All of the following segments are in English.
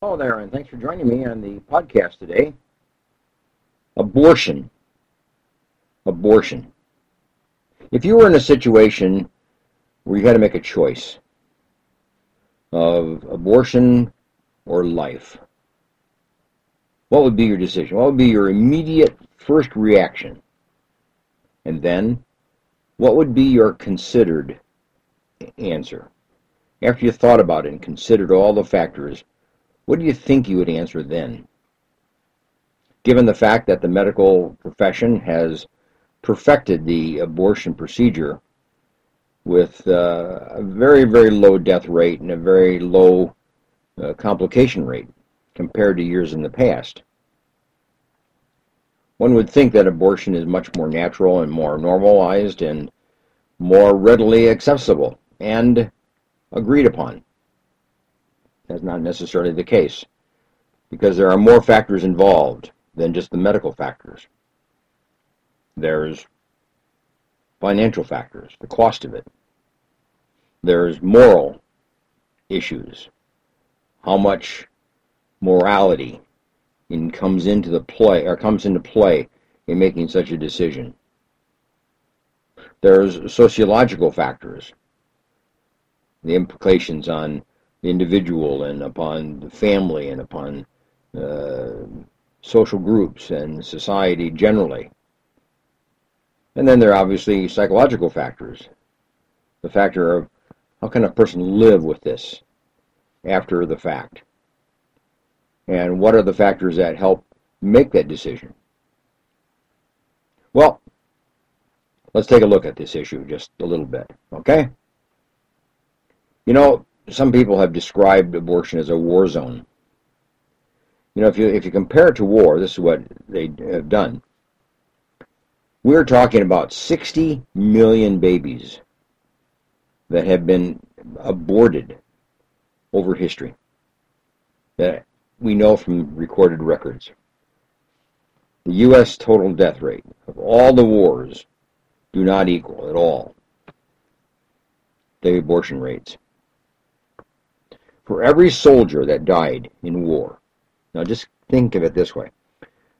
Hello there, and thanks for joining me on the podcast today. Abortion. Abortion. If you were in a situation where you had to make a choice of abortion or life, what would be your decision? What would be your immediate first reaction? And then, what would be your considered answer? After you thought about it and considered all the factors, what do you think you would answer then? Given the fact that the medical profession has perfected the abortion procedure with uh, a very, very low death rate and a very low uh, complication rate compared to years in the past. One would think that abortion is much more natural and more normalized and more readily accessible and agreed upon. That's not necessarily the case because there are more factors involved than just the medical factors. There's financial factors, the cost of it. There's moral issues, how much morality in, comes into the play or comes into play in making such a decision. There's sociological factors, the implications on individual and upon the family and upon uh, social groups and society generally. And then there are obviously psychological factors. The factor of how can a person live with this after the fact? And what are the factors that help make that decision? Well, let's take a look at this issue just a little bit, okay? You know, some people have described abortion as a war zone. You know, if you if you compare it to war, this is what they have done. We're talking about 60 million babies that have been aborted over history that we know from recorded records. The U.S. total death rate of all the wars do not equal at all the abortion rates for every soldier that died in war. Now just think of it this way.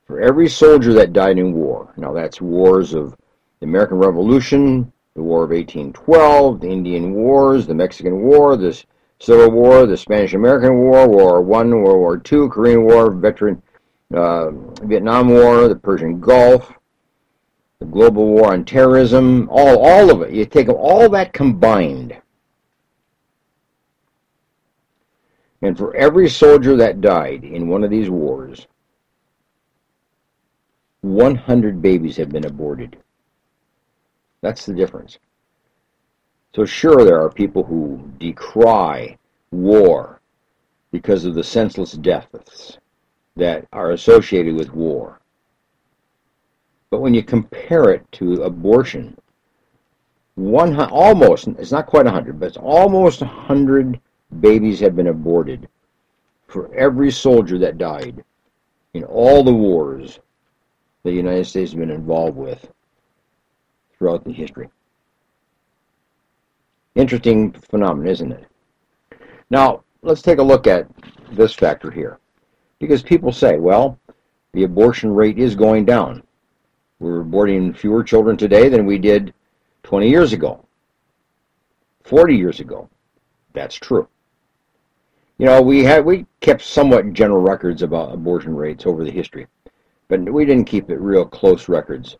For every soldier that died in war, now that's wars of the American Revolution, the War of 1812, the Indian Wars, the Mexican War, the Civil War, the Spanish-American War, World War One, World War II, Korean War, veteran uh, Vietnam War, the Persian Gulf, the global war on terrorism, all all of it. You take all that combined, And for every soldier that died in one of these wars, 100 babies have been aborted. That's the difference. So, sure, there are people who decry war because of the senseless deaths that are associated with war. But when you compare it to abortion, one almost, it's not quite 100, but it's almost 100 babies have been aborted for every soldier that died in all the wars the United States has been involved with throughout the history. Interesting phenomenon, isn't it? Now, let's take a look at this factor here. Because people say, well, the abortion rate is going down. We're aborting fewer children today than we did 20 years ago, 40 years ago. That's true you know, we had we kept somewhat general records about abortion rates over the history, but we didn't keep it real close records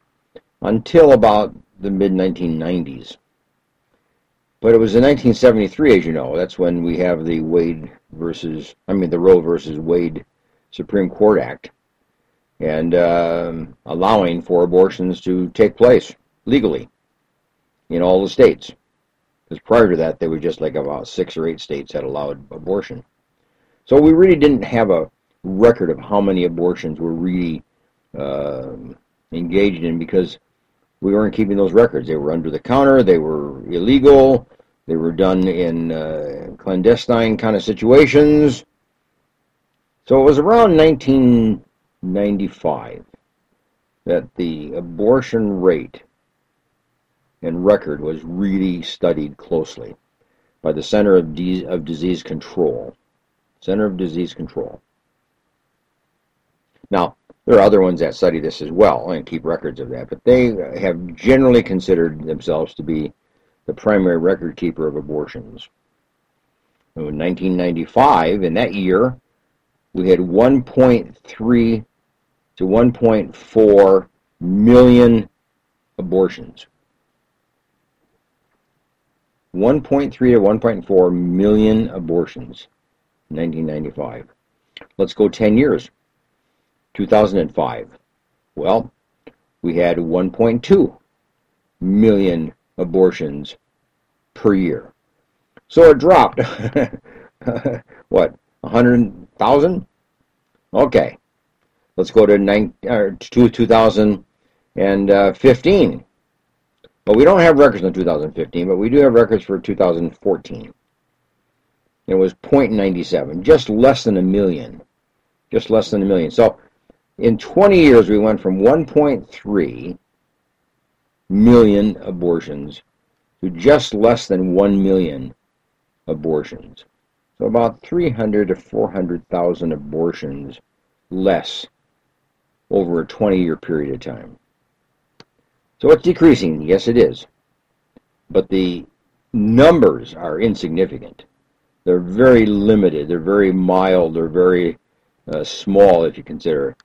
until about the mid 1990s. But it was in 1973, as you know, that's when we have the Wade versus, I mean, the Roe versus Wade Supreme Court Act, and um, allowing for abortions to take place legally in all the states. Because prior to that, there were just like about six or eight states that allowed abortion. So we really didn't have a record of how many abortions were really uh, engaged in because we weren't keeping those records. They were under the counter, they were illegal, they were done in uh, clandestine kind of situations. So it was around 1995 that the abortion rate and record was really studied closely by the Center of, of Disease Control. Center of Disease Control. Now, there are other ones that study this as well and keep records of that, but they have generally considered themselves to be the primary record keeper of abortions. In 1995, in that year, we had 1.3 to 1.4 million abortions. 1.3 to 1.4 million abortions 1995. Let's go 10 years. 2005. Well, we had 1.2 million abortions per year. So it dropped. what, 100,000? Okay. Let's go to, nine, uh, to 2015. Well, we don't have records in 2015, but we do have records for 2014. It was 0.97, just less than a million. Just less than a million. So in 20 years, we went from 1.3 million abortions to just less than 1 million abortions. So about 300 to 400,000 abortions less over a 20 year period of time. So it's decreasing, yes, it is. But the numbers are insignificant. They're very limited, they're very mild, they're very uh, small if you consider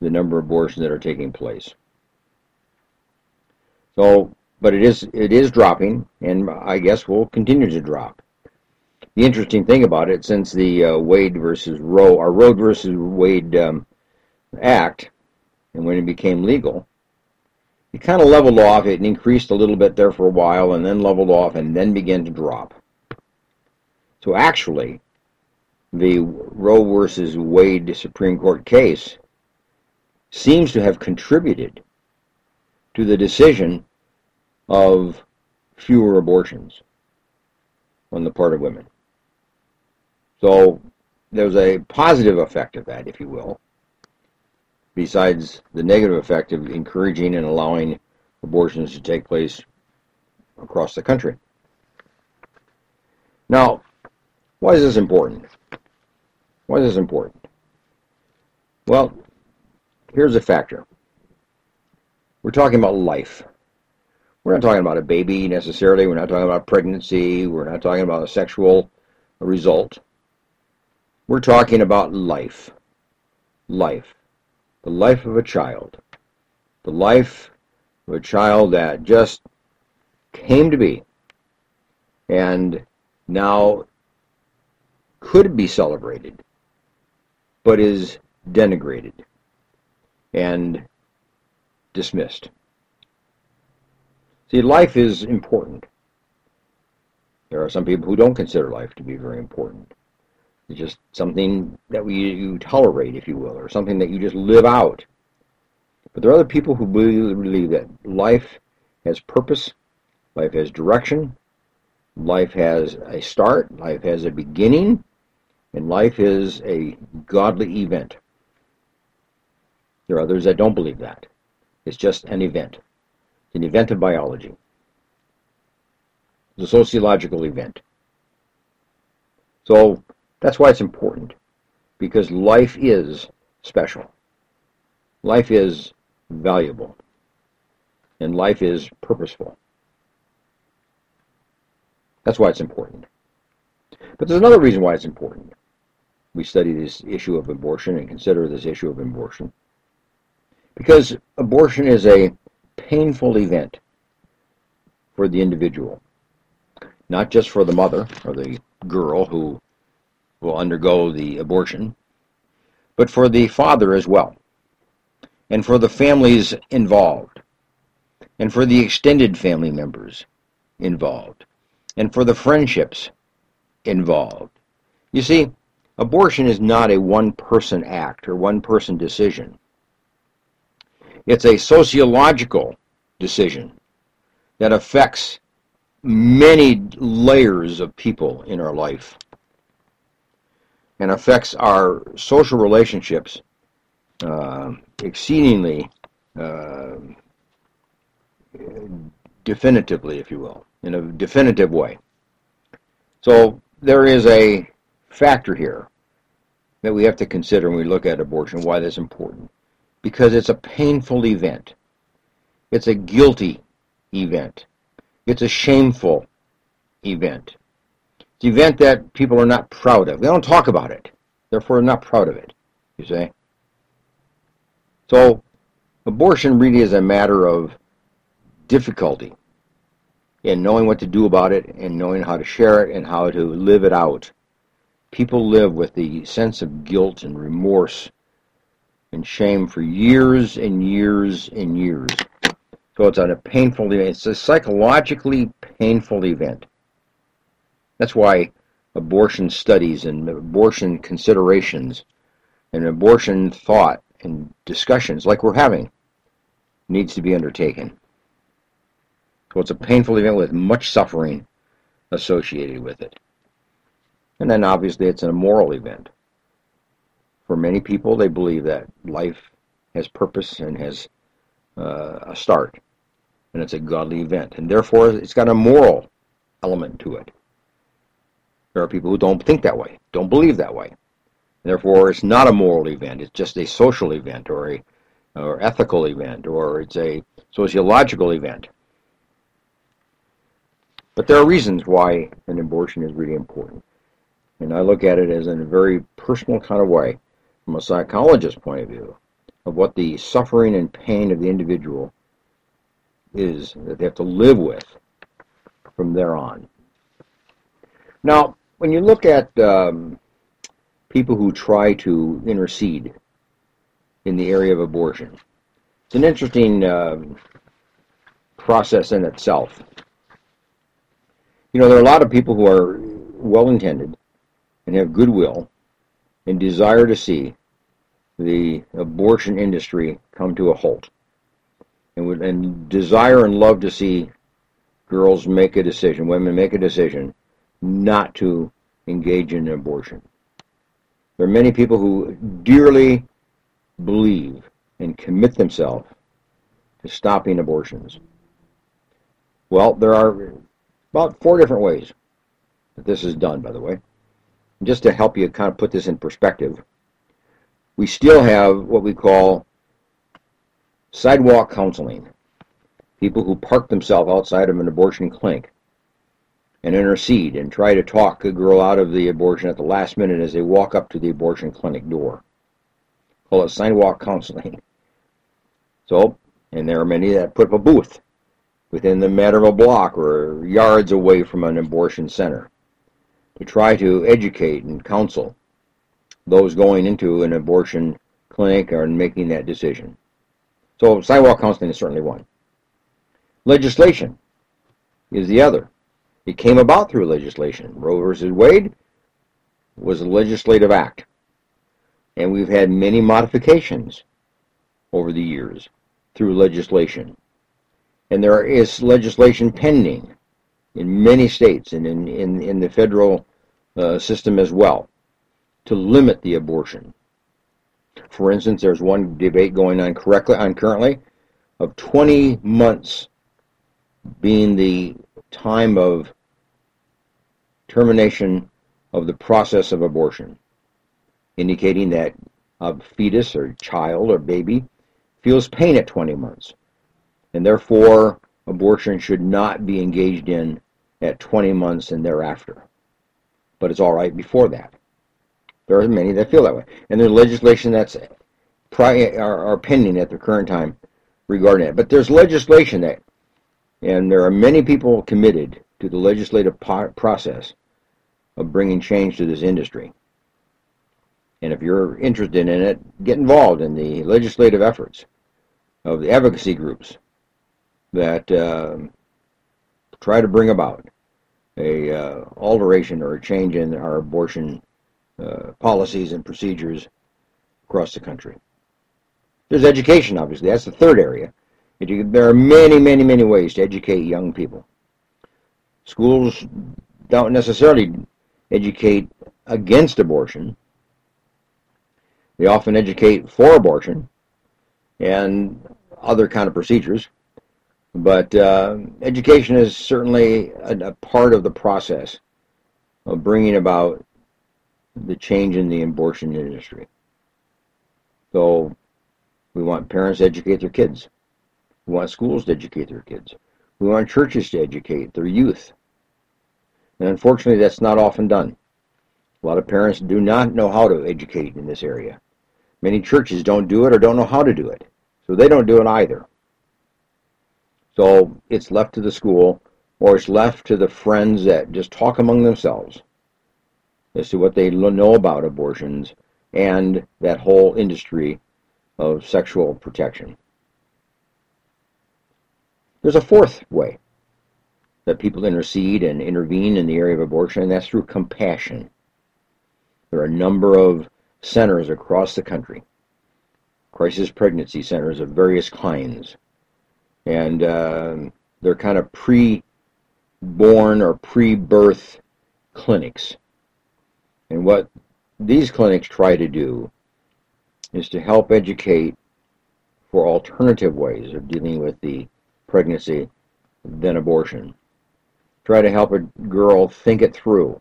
the number of abortions that are taking place. So, but it is it is dropping, and I guess will continue to drop. The interesting thing about it, since the uh, Wade versus Roe, our Roe versus Wade um, Act, and when it became legal, it kind of leveled off. It increased a little bit there for a while and then leveled off and then began to drop. So actually, the Roe versus Wade Supreme Court case seems to have contributed to the decision of fewer abortions on the part of women. So there's a positive effect of that, if you will besides the negative effect of encouraging and allowing abortions to take place across the country. Now, why is this important? Why is this important? Well, here's a factor. We're talking about life. We're not talking about a baby necessarily. We're not talking about pregnancy. We're not talking about a sexual result. We're talking about life. Life the life of a child, the life of a child that just came to be and now could be celebrated, but is denigrated and dismissed. See, life is important. There are some people who don't consider life to be very important. It's just something that we you tolerate, if you will, or something that you just live out. But there are other people who believe that life has purpose, life has direction, life has a start, life has a beginning, and life is a godly event. There are others that don't believe that. It's just an event. It's an event of biology. It's a sociological event. So that's why it's important, because life is special. Life is valuable. And life is purposeful. That's why it's important. But there's another reason why it's important. We study this issue of abortion and consider this issue of abortion. Because abortion is a painful event for the individual. Not just for the mother or the girl who will undergo the abortion, but for the father as well, and for the families involved, and for the extended family members involved, and for the friendships involved. You see, abortion is not a one person act or one person decision. It's a sociological decision that affects many layers of people in our life and affects our social relationships uh, exceedingly uh, definitively, if you will, in a definitive way. So there is a factor here that we have to consider when we look at abortion, why that's important. Because it's a painful event. It's a guilty event. It's a shameful event. It's an event that people are not proud of. They don't talk about it. Therefore, they're not proud of it, you see. So, abortion really is a matter of difficulty in knowing what to do about it and knowing how to share it and how to live it out. People live with the sense of guilt and remorse and shame for years and years and years. So it's a painful event. It's a psychologically painful event. That's why abortion studies and abortion considerations and abortion thought and discussions like we're having needs to be undertaken. So it's a painful event with much suffering associated with it. And then obviously it's an immoral event. For many people, they believe that life has purpose and has uh, a start, and it's a godly event, and therefore it's got a moral element to it. There are people who don't think that way, don't believe that way. Therefore, it's not a moral event. It's just a social event or a or ethical event or it's a sociological event. But there are reasons why an abortion is really important. And I look at it as in a very personal kind of way, from a psychologist's point of view, of what the suffering and pain of the individual is that they have to live with from there on. Now, when you look at um, people who try to intercede in the area of abortion, it's an interesting um, process in itself. You know, there are a lot of people who are well intended and have goodwill and desire to see the abortion industry come to a halt and would and desire and love to see girls make a decision, women make a decision not to engage in an abortion. There are many people who dearly believe and commit themselves to stopping abortions. Well, there are about four different ways that this is done, by the way. Just to help you kind of put this in perspective, we still have what we call sidewalk counseling. People who park themselves outside of an abortion clinic and intercede and try to talk a girl out of the abortion at the last minute as they walk up to the abortion clinic door. Call it sidewalk counseling. So, and there are many that put up a booth within the matter of a block or yards away from an abortion center to try to educate and counsel those going into an abortion clinic or making that decision. So sidewalk counseling is certainly one. Legislation is the other. It came about through legislation. Roe versus Wade was a legislative act. And we've had many modifications over the years through legislation and there is legislation pending in many states and in, in, in the federal uh, system as well to limit the abortion. For instance, there's one debate going on correctly on currently of 20 months being the time of termination of the process of abortion, indicating that a fetus or child or baby feels pain at 20 months and therefore abortion should not be engaged in at 20 months and thereafter. But it's all right before that. There are many that feel that way. And there's legislation that's pri- are, are pending at the current time regarding it. But there's legislation that, and there are many people committed to the legislative po- process of bringing change to this industry. And if you're interested in it, get involved in the legislative efforts of the advocacy groups that uh, try to bring about a uh, alteration or a change in our abortion uh, policies and procedures across the country. There's education, obviously. That's the third area. There are many, many, many ways to educate young people. Schools don't necessarily educate against abortion. They often educate for abortion and other kind of procedures. But uh, education is certainly a, a, part of the process of bringing about the change in the abortion industry. So we want parents to educate their kids. We want schools to educate their kids. We want churches to educate their youth. And unfortunately, that's not often done. A lot of parents do not know how to educate in this area. Many churches don't do it or don't know how to do it. So they don't do it either. So it's left to the school or it's left to the friends that just talk among themselves as to what they know about abortions and that whole industry of sexual protection. There's a fourth way that people intercede and intervene in the area of abortion, and that's through compassion. There are a number of centers across the country, crisis pregnancy centers of various kinds, and uh, they're kind of pre born or pre birth clinics. And what these clinics try to do is to help educate for alternative ways of dealing with the pregnancy than abortion. Try to help a girl think it through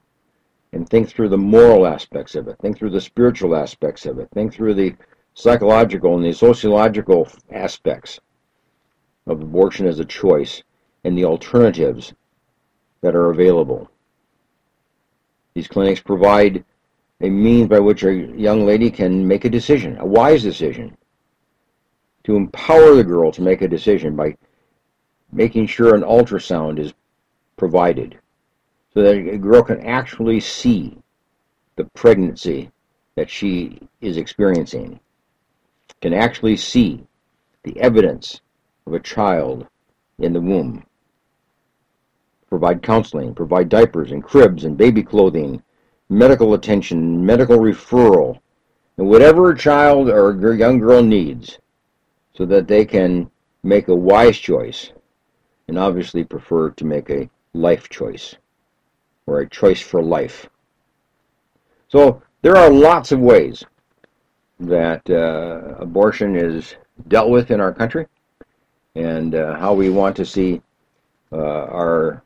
and think through the moral aspects of it, think through the spiritual aspects of it, think through the psychological and the sociological aspects of abortion as a choice and the alternatives that are available. These clinics provide a means by which a young lady can make a decision, a wise decision, to empower the girl to make a decision by making sure an ultrasound is provided so that a girl can actually see the pregnancy that she is experiencing, can actually see the evidence of a child in the womb. Provide counseling, provide diapers and cribs and baby clothing, medical attention, medical referral, and whatever a child or a young girl needs so that they can make a wise choice and obviously prefer to make a life choice or a choice for life. So there are lots of ways that uh, abortion is dealt with in our country and uh, how we want to see uh, our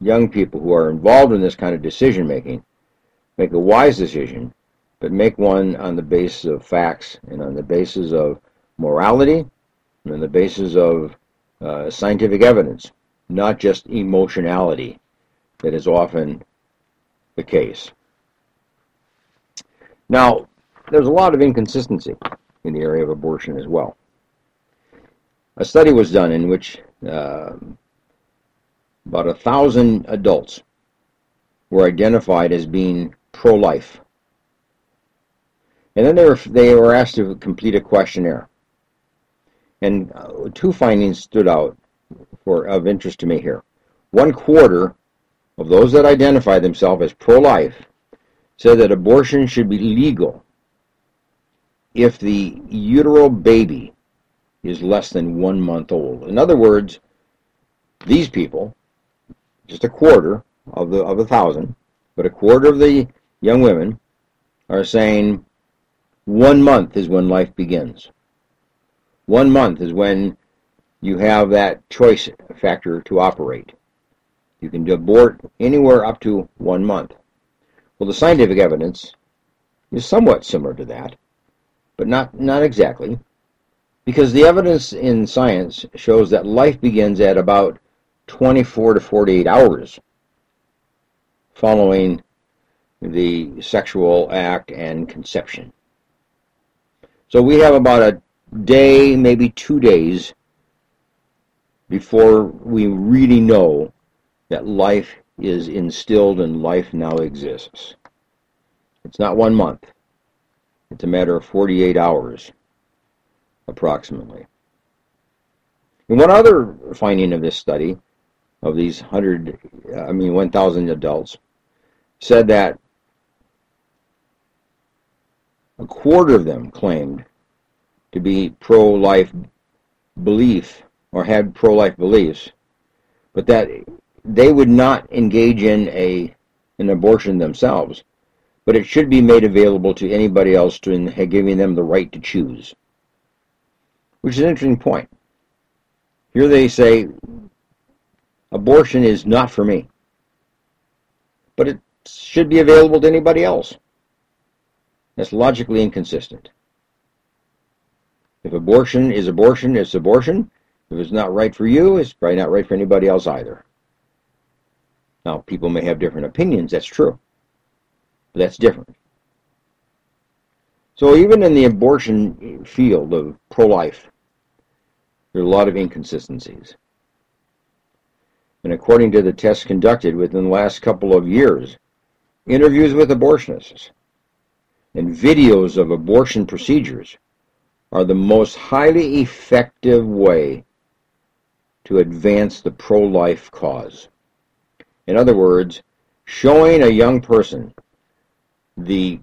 young people who are involved in this kind of decision making make a wise decision, but make one on the basis of facts and on the basis of morality and on the basis of uh, scientific evidence, not just emotionality that is often the case. Now, there's a lot of inconsistency in the area of abortion as well. A study was done in which uh, about a thousand adults were identified as being pro-life. And then they were, they were asked to complete a questionnaire. And uh, two findings stood out for of interest to me here. One quarter of those that identify themselves as pro-life said that abortion should be legal if the utero baby is less than one month old. In other words, these people, just a quarter of the of a thousand, but a quarter of the young women are saying one month is when life begins. One month is when you have that choice factor to operate. You can abort anywhere up to one month. Well, the scientific evidence is somewhat similar to that, but not, not exactly, because the evidence in science shows that life begins at about 24 to 48 hours following the sexual act and conception. So we have about a day, maybe two days before we really know that life is instilled and life now exists. It's not one month. It's a matter of 48 hours, approximately. And one other finding of this study, of these 100, I mean 1,000 adults, said that a quarter of them claimed to be pro-life belief or had pro-life beliefs, but that they would not engage in a an abortion themselves, but it should be made available to anybody else to in, giving them the right to choose. Which is an interesting point. Here they say abortion is not for me, but it should be available to anybody else. That's logically inconsistent. If abortion is abortion, it's abortion. If it's not right for you, it's probably not right for anybody else either. Now, people may have different opinions, that's true. But that's different. So even in the abortion field of pro-life, there are a lot of inconsistencies. And according to the tests conducted within the last couple of years, interviews with abortionists, and videos of abortion procedures are the most highly effective way to advance the pro-life cause. In other words, showing a young person the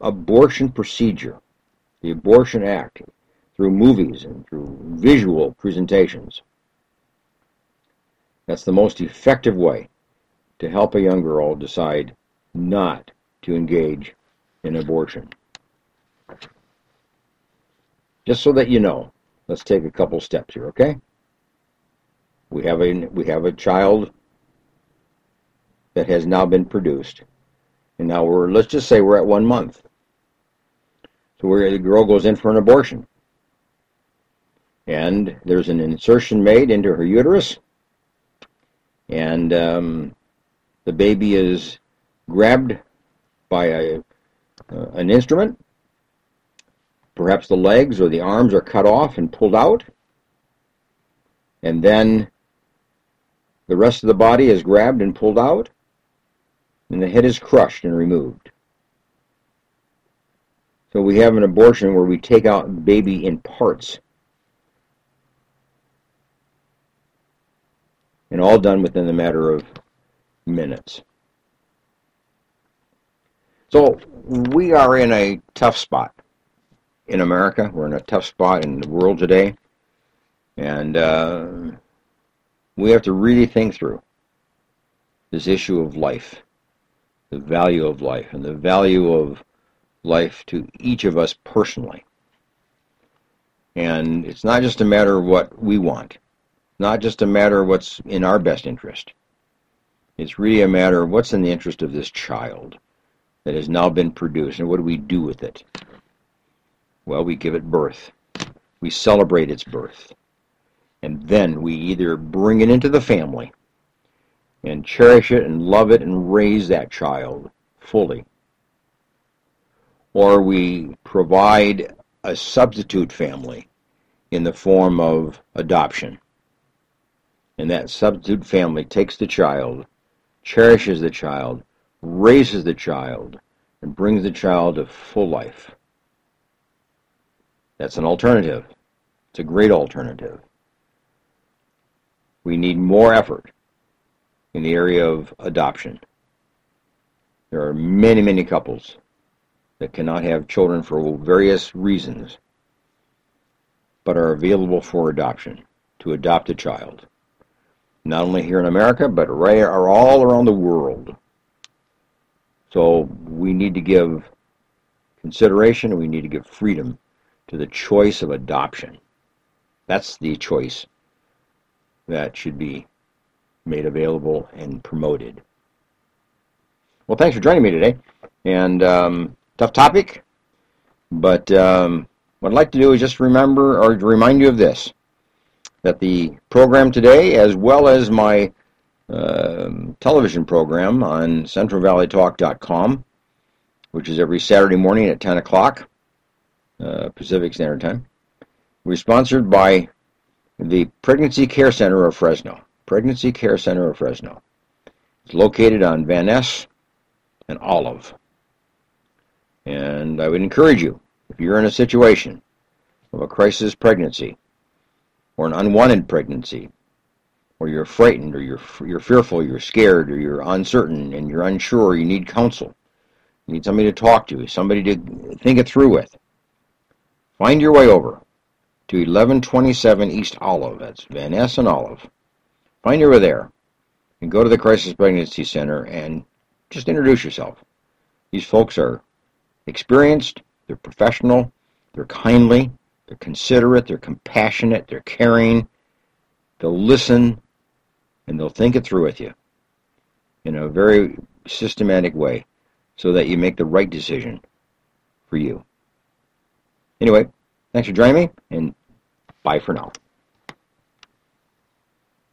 abortion procedure, the abortion act, through movies and through visual presentations. That's the most effective way to help a young girl decide not to engage in abortion. Just so that you know, let's take a couple steps here, okay? We have a we have a child that has now been produced, and now we're let's just say we're at one month. So where the girl goes in for an abortion, and there's an insertion made into her uterus, and um, the baby is grabbed by a uh, an instrument. Perhaps the legs or the arms are cut off and pulled out. And then the rest of the body is grabbed and pulled out. And the head is crushed and removed. So we have an abortion where we take out baby in parts. And all done within the matter of minutes. So we are in a tough spot in America. We're in a tough spot in the world today. And uh, we have to really think through this issue of life, the value of life, and the value of life to each of us personally. And it's not just a matter of what we want, not just a matter of what's in our best interest. It's really a matter of what's in the interest of this child that has now been produced, and what do we do with it? Well, we give it birth. We celebrate its birth. And then we either bring it into the family and cherish it and love it and raise that child fully. Or we provide a substitute family in the form of adoption. And that substitute family takes the child, cherishes the child, raises the child and brings the child to full life. That's an alternative. It's a great alternative. We need more effort in the area of adoption. There are many, many couples that cannot have children for various reasons, but are available for adoption, to adopt a child. Not only here in America, but are all around the world. So we need to give consideration and we need to give freedom to the choice of adoption. That's the choice that should be made available and promoted. Well, thanks for joining me today. And um, tough topic, but um, what I'd like to do is just remember or remind you of this that the program today, as well as my um, television program on CentralValleyTalk.com, which is every Saturday morning at 10 o'clock uh, Pacific Standard Time. We're sponsored by the Pregnancy Care Center of Fresno. Pregnancy Care Center of Fresno. It's located on Van Ness and Olive. And I would encourage you, if you're in a situation of a crisis pregnancy or an unwanted pregnancy, or you're frightened, or you're you're fearful, you're scared, or you're uncertain, and you're unsure, you need counsel. You need somebody to talk to, somebody to think it through with. Find your way over to 1127 East Olive. That's Van Ness and Olive. Find your way there, and go to the Crisis Pregnancy Center and just introduce yourself. These folks are experienced, they're professional, they're kindly, they're considerate, they're compassionate, they're caring. They'll listen and they'll think it through with you in a very systematic way so that you make the right decision for you. Anyway, thanks for joining me, and bye for now.